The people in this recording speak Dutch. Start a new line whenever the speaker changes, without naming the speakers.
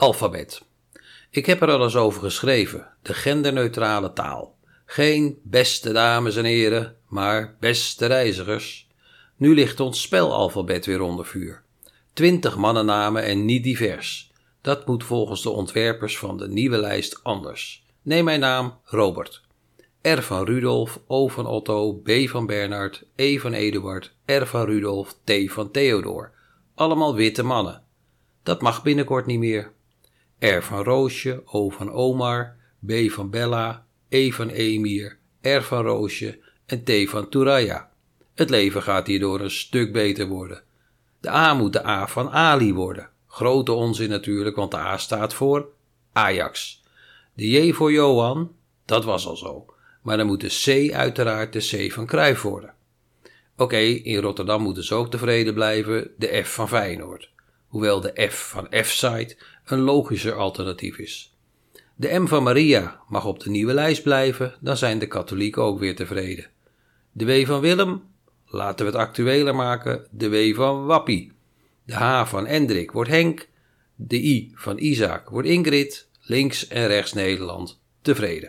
Alfabet. Ik heb er al eens over geschreven, de genderneutrale taal. Geen beste dames en heren, maar beste reizigers. Nu ligt ons spelalfabet weer onder vuur. Twintig mannennamen en niet divers. Dat moet volgens de ontwerpers van de nieuwe lijst anders. Neem mijn naam Robert. R van Rudolf, O van Otto, B van Bernard, E van Eduard, R van Rudolf, T van Theodor. Allemaal witte mannen. Dat mag binnenkort niet meer. R van Roosje, O van Omar, B van Bella, E van Emir, R van Roosje en T van Turaya. Het leven gaat hierdoor een stuk beter worden. De A moet de A van Ali worden. Grote onzin natuurlijk, want de A staat voor Ajax. De J voor Johan, dat was al zo. Maar dan moet de C uiteraard de C van Cruijff worden. Oké, in Rotterdam moeten ze ook tevreden blijven, de F van Feyenoord. Hoewel de F van F-site een logischer alternatief is. De M van Maria mag op de nieuwe lijst blijven, dan zijn de katholieken ook weer tevreden. De W van Willem, laten we het actueler maken, de W van Wappie. De H van Hendrik wordt Henk, de I van Isaac wordt Ingrid, links en rechts Nederland tevreden.